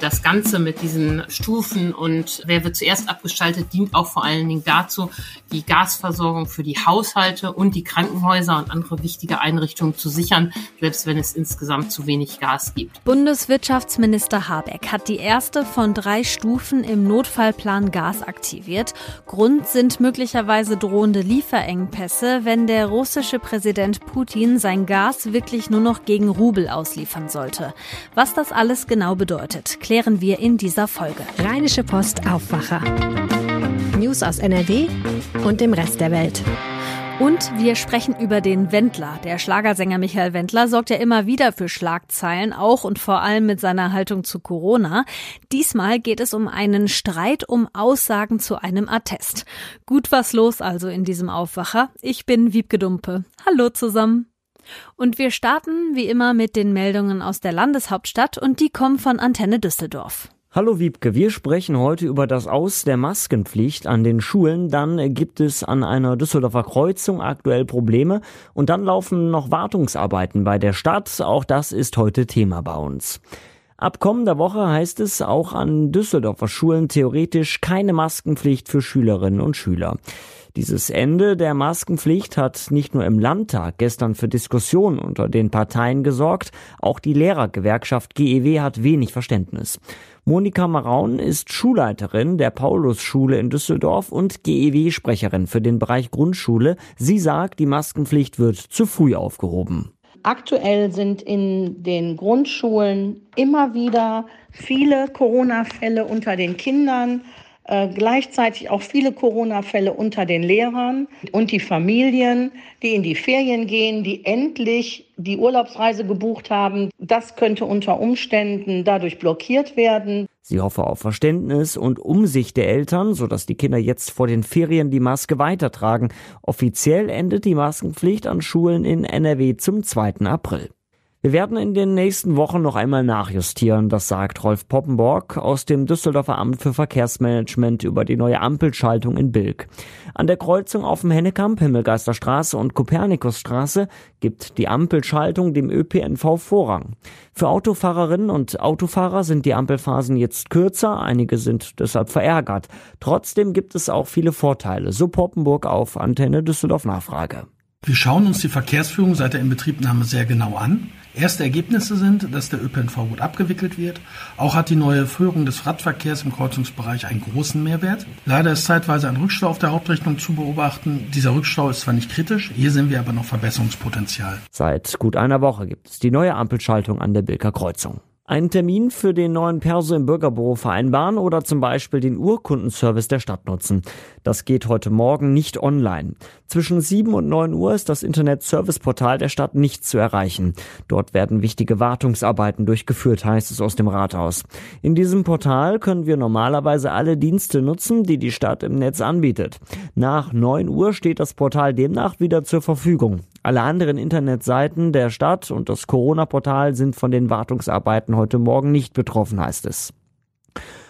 Das Ganze mit diesen Stufen und wer wird zuerst abgeschaltet, dient auch vor allen Dingen dazu, die Gasversorgung für die Haushalte und die Krankenhäuser und andere wichtige Einrichtungen zu sichern, selbst wenn es insgesamt zu wenig Gas gibt. Bundeswirtschaftsminister Habeck hat die erste von drei Stufen im Notfallplan Gas aktiviert. Grund sind möglicherweise drohende Lieferengpässe, wenn der russische Präsident Putin sein Gas wirklich nur noch gegen Rubel ausliefern sollte. Was das alles genau bedeutet, klären wir in dieser Folge. Rheinische Post Aufwacher. News aus NRW und dem Rest der Welt. Und wir sprechen über den Wendler. Der Schlagersänger Michael Wendler sorgt ja immer wieder für Schlagzeilen, auch und vor allem mit seiner Haltung zu Corona. Diesmal geht es um einen Streit um Aussagen zu einem Attest. Gut was los also in diesem Aufwacher. Ich bin Wiebke Dumpe. Hallo zusammen. Und wir starten wie immer mit den Meldungen aus der Landeshauptstadt und die kommen von Antenne Düsseldorf. Hallo Wiebke, wir sprechen heute über das Aus der Maskenpflicht an den Schulen. Dann gibt es an einer Düsseldorfer Kreuzung aktuell Probleme und dann laufen noch Wartungsarbeiten bei der Stadt. Auch das ist heute Thema bei uns. Ab kommender Woche heißt es auch an Düsseldorfer Schulen theoretisch keine Maskenpflicht für Schülerinnen und Schüler. Dieses Ende der Maskenpflicht hat nicht nur im Landtag gestern für Diskussionen unter den Parteien gesorgt, auch die Lehrergewerkschaft GEW hat wenig Verständnis. Monika Maraun ist Schulleiterin der Paulusschule in Düsseldorf und GEW-Sprecherin für den Bereich Grundschule. Sie sagt, die Maskenpflicht wird zu früh aufgehoben. Aktuell sind in den Grundschulen immer wieder viele Corona-Fälle unter den Kindern. Äh, gleichzeitig auch viele Corona-Fälle unter den Lehrern und die Familien, die in die Ferien gehen, die endlich die Urlaubsreise gebucht haben. Das könnte unter Umständen dadurch blockiert werden. Sie hoffe auf Verständnis und Umsicht der Eltern, sodass die Kinder jetzt vor den Ferien die Maske weitertragen. Offiziell endet die Maskenpflicht an Schulen in NRW zum 2. April. Wir werden in den nächsten Wochen noch einmal nachjustieren, das sagt Rolf Poppenborg aus dem Düsseldorfer Amt für Verkehrsmanagement über die neue Ampelschaltung in Bilk. An der Kreuzung auf dem Hennekamp, Himmelgeisterstraße und Kopernikusstraße gibt die Ampelschaltung dem ÖPNV Vorrang. Für Autofahrerinnen und Autofahrer sind die Ampelphasen jetzt kürzer, einige sind deshalb verärgert. Trotzdem gibt es auch viele Vorteile, so Poppenburg auf Antenne Düsseldorf Nachfrage. Wir schauen uns die Verkehrsführung seit der Inbetriebnahme sehr genau an. Erste Ergebnisse sind, dass der ÖPNV gut abgewickelt wird. Auch hat die neue Führung des Radverkehrs im Kreuzungsbereich einen großen Mehrwert. Leider ist zeitweise ein Rückstau auf der Hauptrichtung zu beobachten. Dieser Rückstau ist zwar nicht kritisch, hier sehen wir aber noch Verbesserungspotenzial. Seit gut einer Woche gibt es die neue Ampelschaltung an der Bilker Kreuzung. Einen Termin für den neuen Perso im Bürgerbüro vereinbaren oder zum Beispiel den Urkundenservice der Stadt nutzen. Das geht heute Morgen nicht online. Zwischen 7 und 9 Uhr ist das Internet-Service-Portal der Stadt nicht zu erreichen. Dort werden wichtige Wartungsarbeiten durchgeführt, heißt es aus dem Rathaus. In diesem Portal können wir normalerweise alle Dienste nutzen, die die Stadt im Netz anbietet. Nach 9 Uhr steht das Portal demnach wieder zur Verfügung. Alle anderen Internetseiten der Stadt und das Corona-Portal sind von den Wartungsarbeiten heute Morgen nicht betroffen, heißt es.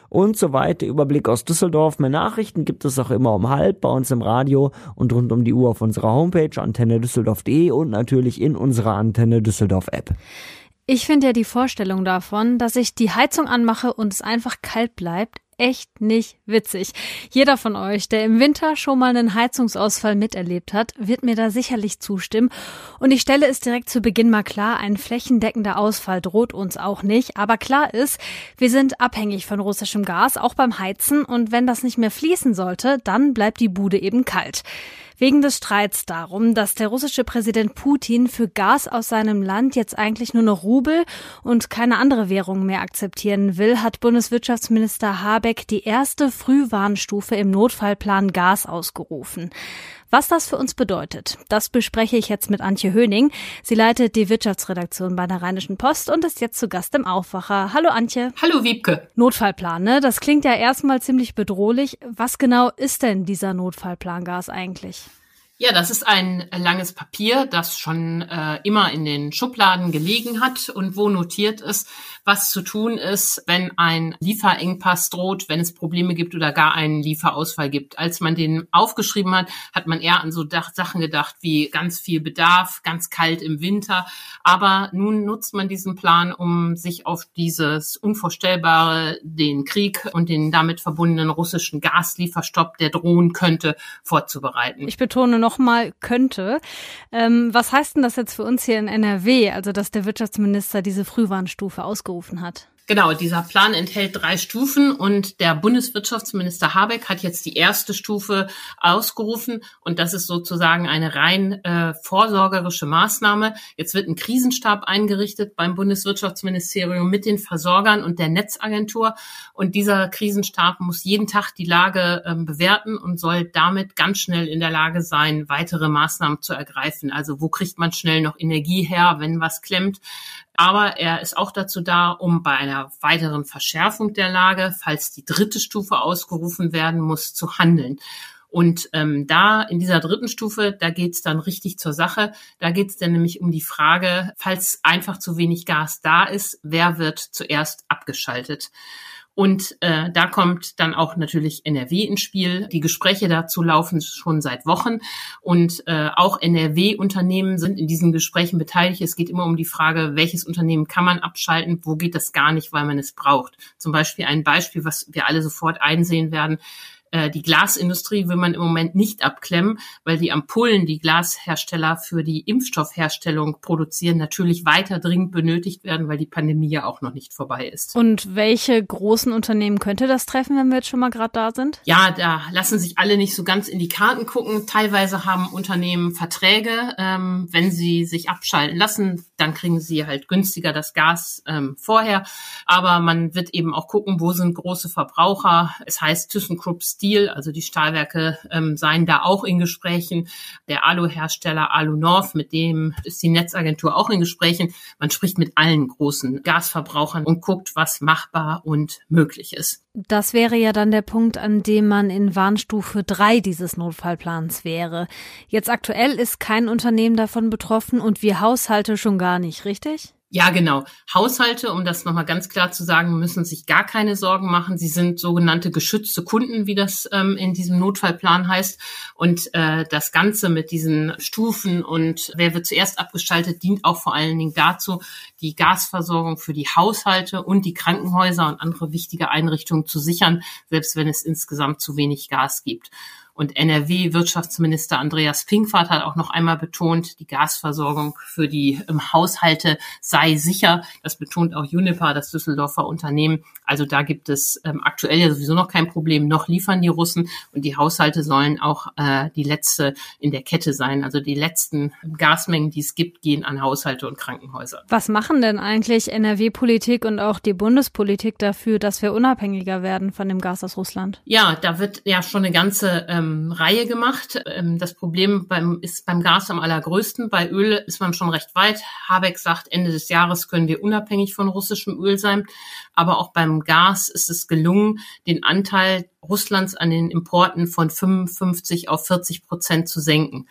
Und soweit der Überblick aus Düsseldorf. Mehr Nachrichten gibt es auch immer um halb bei uns im Radio und rund um die Uhr auf unserer Homepage antennedüsseldorf.de und natürlich in unserer Antenne Düsseldorf App. Ich finde ja die Vorstellung davon, dass ich die Heizung anmache und es einfach kalt bleibt, echt nicht witzig. Jeder von euch, der im Winter schon mal einen Heizungsausfall miterlebt hat, wird mir da sicherlich zustimmen. Und ich stelle es direkt zu Beginn mal klar, ein flächendeckender Ausfall droht uns auch nicht. Aber klar ist, wir sind abhängig von russischem Gas, auch beim Heizen. Und wenn das nicht mehr fließen sollte, dann bleibt die Bude eben kalt. Wegen des Streits darum, dass der russische Präsident Putin für Gas aus seinem Land jetzt eigentlich nur noch Rubel und keine andere Währung mehr akzeptieren will, hat Bundeswirtschaftsminister Habeck die erste Frühwarnstufe im Notfallplan Gas ausgerufen. Was das für uns bedeutet, das bespreche ich jetzt mit Antje Höning. Sie leitet die Wirtschaftsredaktion bei der Rheinischen Post und ist jetzt zu Gast im Aufwacher. Hallo Antje. Hallo Wiebke. Notfallplan, ne? Das klingt ja erstmal ziemlich bedrohlich. Was genau ist denn dieser Notfallplan Gas eigentlich? Ja, das ist ein langes Papier, das schon äh, immer in den Schubladen gelegen hat und wo notiert ist, was zu tun ist, wenn ein Lieferengpass droht, wenn es Probleme gibt oder gar einen Lieferausfall gibt. Als man den aufgeschrieben hat, hat man eher an so Sachen gedacht wie ganz viel Bedarf, ganz kalt im Winter. Aber nun nutzt man diesen Plan, um sich auf dieses Unvorstellbare, den Krieg und den damit verbundenen russischen Gaslieferstopp, der drohen könnte, vorzubereiten. Ich betone noch nochmal könnte. Ähm, was heißt denn das jetzt für uns hier in NRW, also dass der Wirtschaftsminister diese Frühwarnstufe ausgerufen hat? Genau, dieser Plan enthält drei Stufen und der Bundeswirtschaftsminister Habeck hat jetzt die erste Stufe ausgerufen und das ist sozusagen eine rein äh, vorsorgerische Maßnahme. Jetzt wird ein Krisenstab eingerichtet beim Bundeswirtschaftsministerium mit den Versorgern und der Netzagentur und dieser Krisenstab muss jeden Tag die Lage äh, bewerten und soll damit ganz schnell in der Lage sein, weitere Maßnahmen zu ergreifen. Also wo kriegt man schnell noch Energie her, wenn was klemmt? Aber er ist auch dazu da, um bei einer weiteren Verschärfung der Lage, falls die dritte Stufe ausgerufen werden muss, zu handeln. Und ähm, da in dieser dritten Stufe, da geht's dann richtig zur Sache. Da geht's dann nämlich um die Frage, falls einfach zu wenig Gas da ist, wer wird zuerst abgeschaltet? Und äh, da kommt dann auch natürlich NRW ins Spiel. Die Gespräche dazu laufen schon seit Wochen und äh, auch NRW-Unternehmen sind in diesen Gesprächen beteiligt. Es geht immer um die Frage, welches Unternehmen kann man abschalten, wo geht das gar nicht, weil man es braucht. Zum Beispiel ein Beispiel, was wir alle sofort einsehen werden. Äh, die Glasindustrie will man im Moment nicht abklemmen, weil die Ampullen, die Glashersteller für die Impfstoffherstellung produzieren, natürlich weiter dringend benötigt werden, weil die Pandemie ja auch noch nicht vorbei ist. Und welche großen Unternehmen könnte das treffen, wenn wir jetzt schon mal gerade da sind? Ja, da lassen sich alle nicht so ganz in die Karten gucken. Teilweise haben Unternehmen Verträge, ähm, wenn sie sich abschalten lassen, dann kriegen sie halt günstiger das Gas ähm, vorher. Aber man wird eben auch gucken, wo sind große Verbraucher. Es heißt ThyssenKrupp Steel, also die Stahlwerke ähm, seien da auch in Gesprächen. Der Aluhersteller Alunorf, mit dem ist die Netzagentur auch in Gesprächen. Man spricht mit allen großen Gasverbrauchern und guckt, was machbar und möglich ist. Das wäre ja dann der Punkt, an dem man in Warnstufe 3 dieses Notfallplans wäre. Jetzt aktuell ist kein Unternehmen davon betroffen und wir Haushalte schon gar nicht, richtig? Ja, genau. Haushalte, um das nochmal ganz klar zu sagen, müssen sich gar keine Sorgen machen. Sie sind sogenannte geschützte Kunden, wie das ähm, in diesem Notfallplan heißt. Und äh, das Ganze mit diesen Stufen und wer wird zuerst abgeschaltet, dient auch vor allen Dingen dazu, die Gasversorgung für die Haushalte und die Krankenhäuser und andere wichtige Einrichtungen zu sichern, selbst wenn es insgesamt zu wenig Gas gibt. Und NRW-Wirtschaftsminister Andreas Pinkwart hat auch noch einmal betont, die Gasversorgung für die ähm, Haushalte sei sicher. Das betont auch Uniper, das Düsseldorfer Unternehmen. Also da gibt es ähm, aktuell ja sowieso noch kein Problem. Noch liefern die Russen und die Haushalte sollen auch äh, die letzte in der Kette sein. Also die letzten Gasmengen, die es gibt, gehen an Haushalte und Krankenhäuser. Was machen denn eigentlich NRW-Politik und auch die Bundespolitik dafür, dass wir unabhängiger werden von dem Gas aus Russland? Ja, da wird ja schon eine ganze ähm, ähm, Reihe gemacht. Ähm, das Problem beim, ist beim Gas am allergrößten. Bei Öl ist man schon recht weit. Habeck sagt, Ende des Jahres können wir unabhängig von russischem Öl sein. Aber auch beim Gas ist es gelungen, den Anteil Russlands an den Importen von 55 auf 40 Prozent zu senken.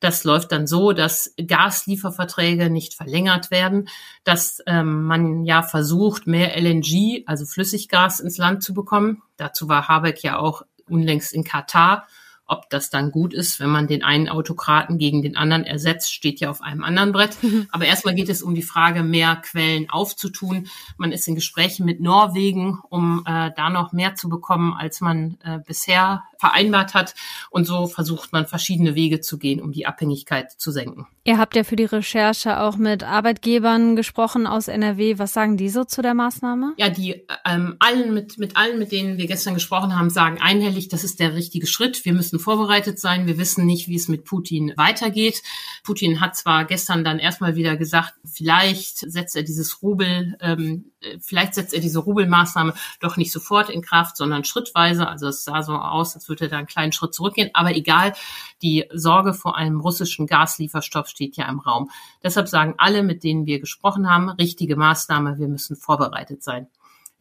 Das läuft dann so, dass Gaslieferverträge nicht verlängert werden, dass ähm, man ja versucht, mehr LNG, also Flüssiggas ins Land zu bekommen. Dazu war Habeck ja auch unlängst in Katar ob das dann gut ist, wenn man den einen Autokraten gegen den anderen ersetzt, steht ja auf einem anderen Brett. Mhm. Aber erstmal geht es um die Frage, mehr Quellen aufzutun. Man ist in Gesprächen mit Norwegen, um äh, da noch mehr zu bekommen, als man äh, bisher vereinbart hat. Und so versucht man verschiedene Wege zu gehen, um die Abhängigkeit zu senken. Ihr habt ja für die Recherche auch mit Arbeitgebern gesprochen aus NRW. Was sagen die so zu der Maßnahme? Ja, die ähm, allen mit, mit allen, mit denen wir gestern gesprochen haben, sagen einhellig, das ist der richtige Schritt. Wir müssen vorbereitet sein. Wir wissen nicht, wie es mit Putin weitergeht. Putin hat zwar gestern dann erstmal wieder gesagt, vielleicht setzt er dieses Rubel, ähm, vielleicht setzt er diese Rubelmaßnahme doch nicht sofort in Kraft, sondern schrittweise. Also es sah so aus, als würde er da einen kleinen Schritt zurückgehen. Aber egal, die Sorge vor einem russischen Gaslieferstopp steht ja im Raum. Deshalb sagen alle, mit denen wir gesprochen haben, richtige Maßnahme, wir müssen vorbereitet sein.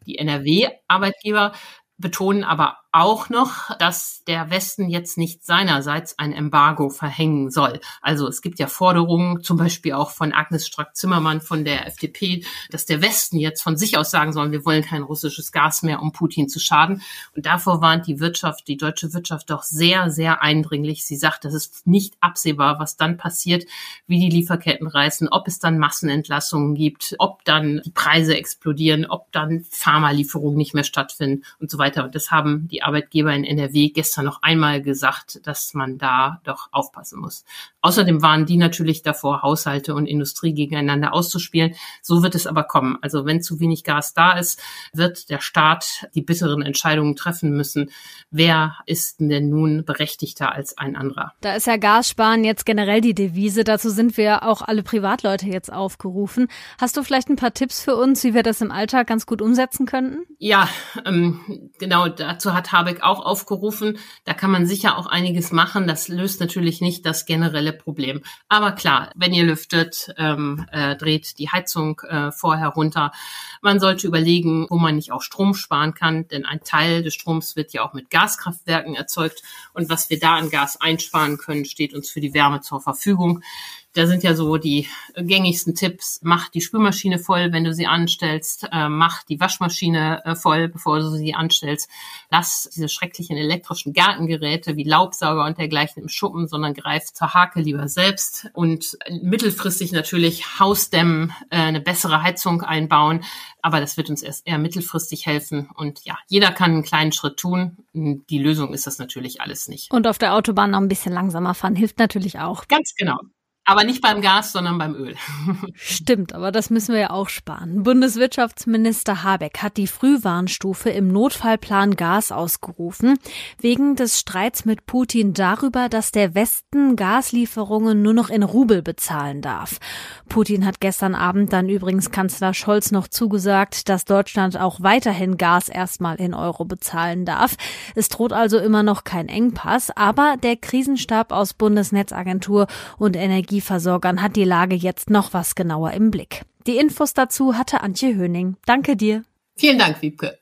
Die NRW-Arbeitgeber betonen aber auch noch, dass der Westen jetzt nicht seinerseits ein Embargo verhängen soll. Also es gibt ja Forderungen, zum Beispiel auch von Agnes Strack-Zimmermann von der FDP, dass der Westen jetzt von sich aus sagen soll, wir wollen kein russisches Gas mehr, um Putin zu schaden. Und davor warnt die Wirtschaft, die deutsche Wirtschaft doch sehr, sehr eindringlich. Sie sagt, das ist nicht absehbar, was dann passiert, wie die Lieferketten reißen, ob es dann Massenentlassungen gibt, ob dann die Preise explodieren, ob dann Pharmalieferungen nicht mehr stattfinden und so weiter. Und das haben die Arbeitgeber in NRW gestern noch einmal gesagt, dass man da doch aufpassen muss. Außerdem waren die natürlich davor, Haushalte und Industrie gegeneinander auszuspielen. So wird es aber kommen. Also wenn zu wenig Gas da ist, wird der Staat die bitteren Entscheidungen treffen müssen. Wer ist denn nun berechtigter als ein anderer? Da ist ja Gassparen jetzt generell die Devise. Dazu sind wir auch alle Privatleute jetzt aufgerufen. Hast du vielleicht ein paar Tipps für uns, wie wir das im Alltag ganz gut umsetzen könnten? Ja, ähm, genau. Dazu hat Habeck auch aufgerufen. Da kann man sicher auch einiges machen. Das löst natürlich nicht das generelle Problem. Aber klar, wenn ihr lüftet, ähm, äh, dreht die Heizung äh, vorher runter. Man sollte überlegen, wo man nicht auch Strom sparen kann, denn ein Teil des Stroms wird ja auch mit Gaskraftwerken erzeugt. Und was wir da an Gas einsparen können, steht uns für die Wärme zur Verfügung. Da sind ja so die gängigsten Tipps. Mach die Spülmaschine voll, wenn du sie anstellst. Äh, mach die Waschmaschine äh, voll, bevor du sie anstellst. Lass diese schrecklichen elektrischen Gartengeräte wie Laubsauger und dergleichen im Schuppen, sondern greif zur Hake lieber selbst. Und mittelfristig natürlich Hausdämmen, äh, eine bessere Heizung einbauen. Aber das wird uns erst eher mittelfristig helfen. Und ja, jeder kann einen kleinen Schritt tun. Die Lösung ist das natürlich alles nicht. Und auf der Autobahn noch ein bisschen langsamer fahren hilft natürlich auch. Ganz genau. Aber nicht beim Gas, sondern beim Öl. Stimmt, aber das müssen wir ja auch sparen. Bundeswirtschaftsminister Habeck hat die Frühwarnstufe im Notfallplan Gas ausgerufen, wegen des Streits mit Putin darüber, dass der Westen Gaslieferungen nur noch in Rubel bezahlen darf. Putin hat gestern Abend dann übrigens Kanzler Scholz noch zugesagt, dass Deutschland auch weiterhin Gas erstmal in Euro bezahlen darf. Es droht also immer noch kein Engpass, aber der Krisenstab aus Bundesnetzagentur und Energie Energieversorgern hat die Lage jetzt noch was genauer im Blick. Die Infos dazu hatte Antje Höning. Danke dir. Vielen Dank, Wiebke.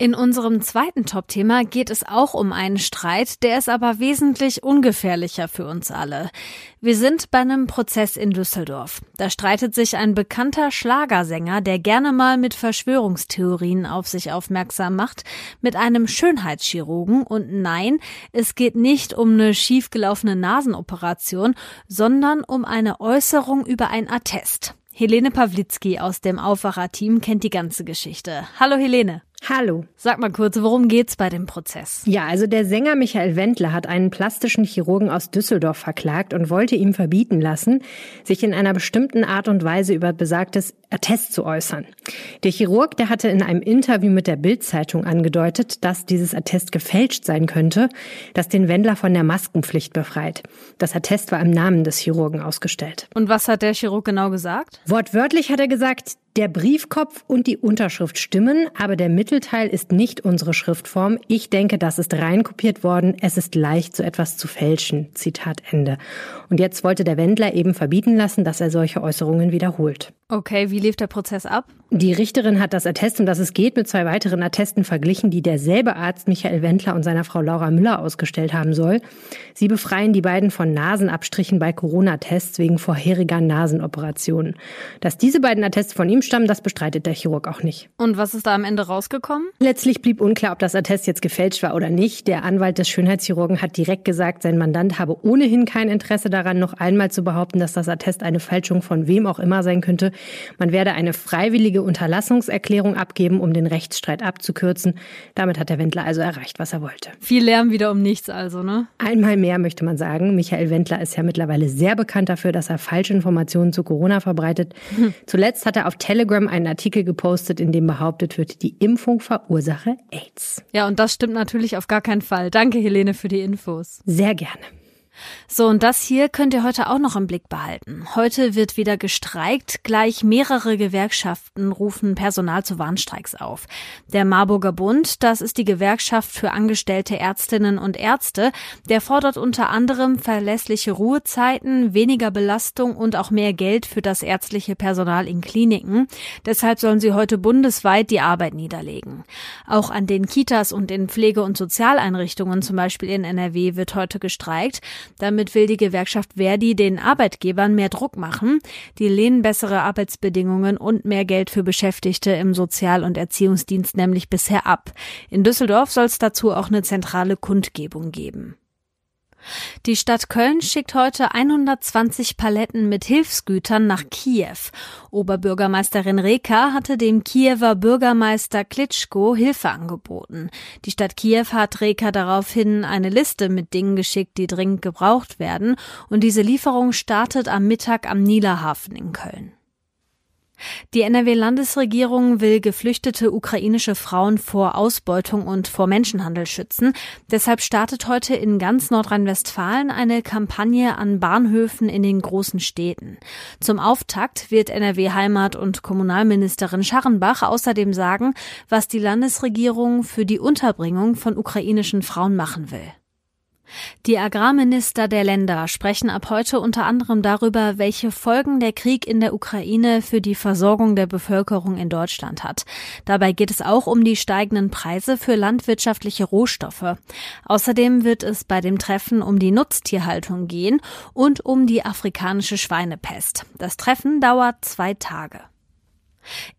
In unserem zweiten Top-Thema geht es auch um einen Streit, der ist aber wesentlich ungefährlicher für uns alle. Wir sind bei einem Prozess in Düsseldorf. Da streitet sich ein bekannter Schlagersänger, der gerne mal mit Verschwörungstheorien auf sich aufmerksam macht, mit einem Schönheitschirurgen und nein, es geht nicht um eine schiefgelaufene Nasenoperation, sondern um eine Äußerung über ein Attest. Helene Pawlitzki aus dem Aufwacher-Team kennt die ganze Geschichte. Hallo Helene. Hallo. Sag mal kurz, worum geht's bei dem Prozess? Ja, also der Sänger Michael Wendler hat einen plastischen Chirurgen aus Düsseldorf verklagt und wollte ihm verbieten lassen, sich in einer bestimmten Art und Weise über besagtes Attest zu äußern. Der Chirurg, der hatte in einem Interview mit der Bild-Zeitung angedeutet, dass dieses Attest gefälscht sein könnte, das den Wendler von der Maskenpflicht befreit. Das Attest war im Namen des Chirurgen ausgestellt. Und was hat der Chirurg genau gesagt? Wortwörtlich hat er gesagt, der Briefkopf und die Unterschrift stimmen, aber der Mittelteil ist nicht unsere Schriftform. Ich denke, das ist reinkopiert worden. Es ist leicht, so etwas zu fälschen. Zitat Ende. Und jetzt wollte der Wendler eben verbieten lassen, dass er solche Äußerungen wiederholt. Okay, wie lief der Prozess ab? Die Richterin hat das Attest, um das es geht, mit zwei weiteren Attesten verglichen, die derselbe Arzt Michael Wendler und seiner Frau Laura Müller ausgestellt haben soll. Sie befreien die beiden von Nasenabstrichen bei Corona-Tests wegen vorheriger Nasenoperationen. Dass diese beiden Atteste von ihm stammen, das bestreitet der Chirurg auch nicht. Und was ist da am Ende rausgekommen? Letztlich blieb unklar, ob das Attest jetzt gefälscht war oder nicht. Der Anwalt des Schönheitschirurgen hat direkt gesagt, sein Mandant habe ohnehin kein Interesse daran, noch einmal zu behaupten, dass das Attest eine Fälschung von wem auch immer sein könnte. Man werde eine freiwillige Unterlassungserklärung abgeben, um den Rechtsstreit abzukürzen. Damit hat der Wendler also erreicht, was er wollte. Viel Lärm wieder um nichts also, ne? Einmal mehr möchte man sagen. Michael Wendler ist ja mittlerweile sehr bekannt dafür, dass er falsche Informationen zu Corona verbreitet. Hm. Zuletzt hat er auf Telegram einen Artikel gepostet, in dem behauptet wird, die Impfung verursache AIDS. Ja, und das stimmt natürlich auf gar keinen Fall. Danke, Helene, für die Infos. Sehr gerne. So, und das hier könnt ihr heute auch noch im Blick behalten. Heute wird wieder gestreikt. Gleich mehrere Gewerkschaften rufen Personal zu Warnstreiks auf. Der Marburger Bund, das ist die Gewerkschaft für angestellte Ärztinnen und Ärzte, der fordert unter anderem verlässliche Ruhezeiten, weniger Belastung und auch mehr Geld für das ärztliche Personal in Kliniken. Deshalb sollen sie heute bundesweit die Arbeit niederlegen. Auch an den Kitas und in Pflege- und Sozialeinrichtungen, zum Beispiel in NRW, wird heute gestreikt. Damit will die Gewerkschaft Verdi den Arbeitgebern mehr Druck machen. Die lehnen bessere Arbeitsbedingungen und mehr Geld für Beschäftigte im Sozial- und Erziehungsdienst nämlich bisher ab. In Düsseldorf soll es dazu auch eine zentrale Kundgebung geben. Die Stadt Köln schickt heute 120 Paletten mit Hilfsgütern nach Kiew. Oberbürgermeisterin Reka hatte dem Kiewer Bürgermeister Klitschko Hilfe angeboten. Die Stadt Kiew hat Reka daraufhin eine Liste mit Dingen geschickt, die dringend gebraucht werden, und diese Lieferung startet am Mittag am Niederhafen in Köln. Die NRW-Landesregierung will geflüchtete ukrainische Frauen vor Ausbeutung und vor Menschenhandel schützen. Deshalb startet heute in ganz Nordrhein-Westfalen eine Kampagne an Bahnhöfen in den großen Städten. Zum Auftakt wird NRW-Heimat- und Kommunalministerin Scharrenbach außerdem sagen, was die Landesregierung für die Unterbringung von ukrainischen Frauen machen will. Die Agrarminister der Länder sprechen ab heute unter anderem darüber, welche Folgen der Krieg in der Ukraine für die Versorgung der Bevölkerung in Deutschland hat. Dabei geht es auch um die steigenden Preise für landwirtschaftliche Rohstoffe. Außerdem wird es bei dem Treffen um die Nutztierhaltung gehen und um die afrikanische Schweinepest. Das Treffen dauert zwei Tage.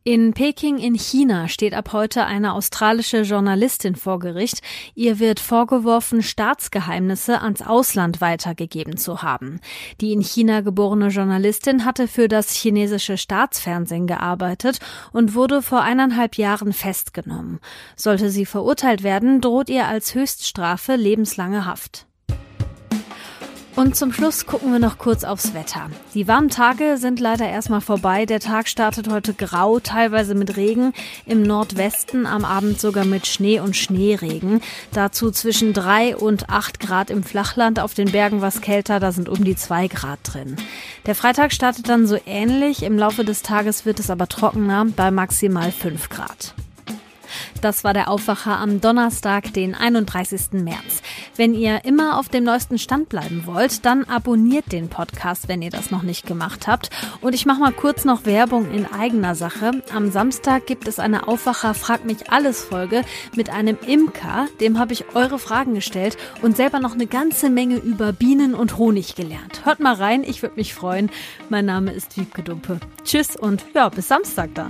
In Peking in China steht ab heute eine australische Journalistin vor Gericht. Ihr wird vorgeworfen, Staatsgeheimnisse ans Ausland weitergegeben zu haben. Die in China geborene Journalistin hatte für das chinesische Staatsfernsehen gearbeitet und wurde vor eineinhalb Jahren festgenommen. Sollte sie verurteilt werden, droht ihr als Höchststrafe lebenslange Haft. Und zum Schluss gucken wir noch kurz aufs Wetter. Die warmen Tage sind leider erstmal vorbei. Der Tag startet heute grau, teilweise mit Regen. Im Nordwesten am Abend sogar mit Schnee und Schneeregen. Dazu zwischen drei und acht Grad im Flachland. Auf den Bergen was kälter, da sind um die zwei Grad drin. Der Freitag startet dann so ähnlich. Im Laufe des Tages wird es aber trockener bei maximal fünf Grad. Das war der Aufwacher am Donnerstag, den 31. März. Wenn ihr immer auf dem neuesten Stand bleiben wollt, dann abonniert den Podcast, wenn ihr das noch nicht gemacht habt. Und ich mache mal kurz noch Werbung in eigener Sache. Am Samstag gibt es eine Aufwacher Frag mich alles Folge mit einem Imker. Dem habe ich eure Fragen gestellt und selber noch eine ganze Menge über Bienen und Honig gelernt. Hört mal rein, ich würde mich freuen. Mein Name ist Wiebke Dumpe. Tschüss und ja, bis Samstag dann.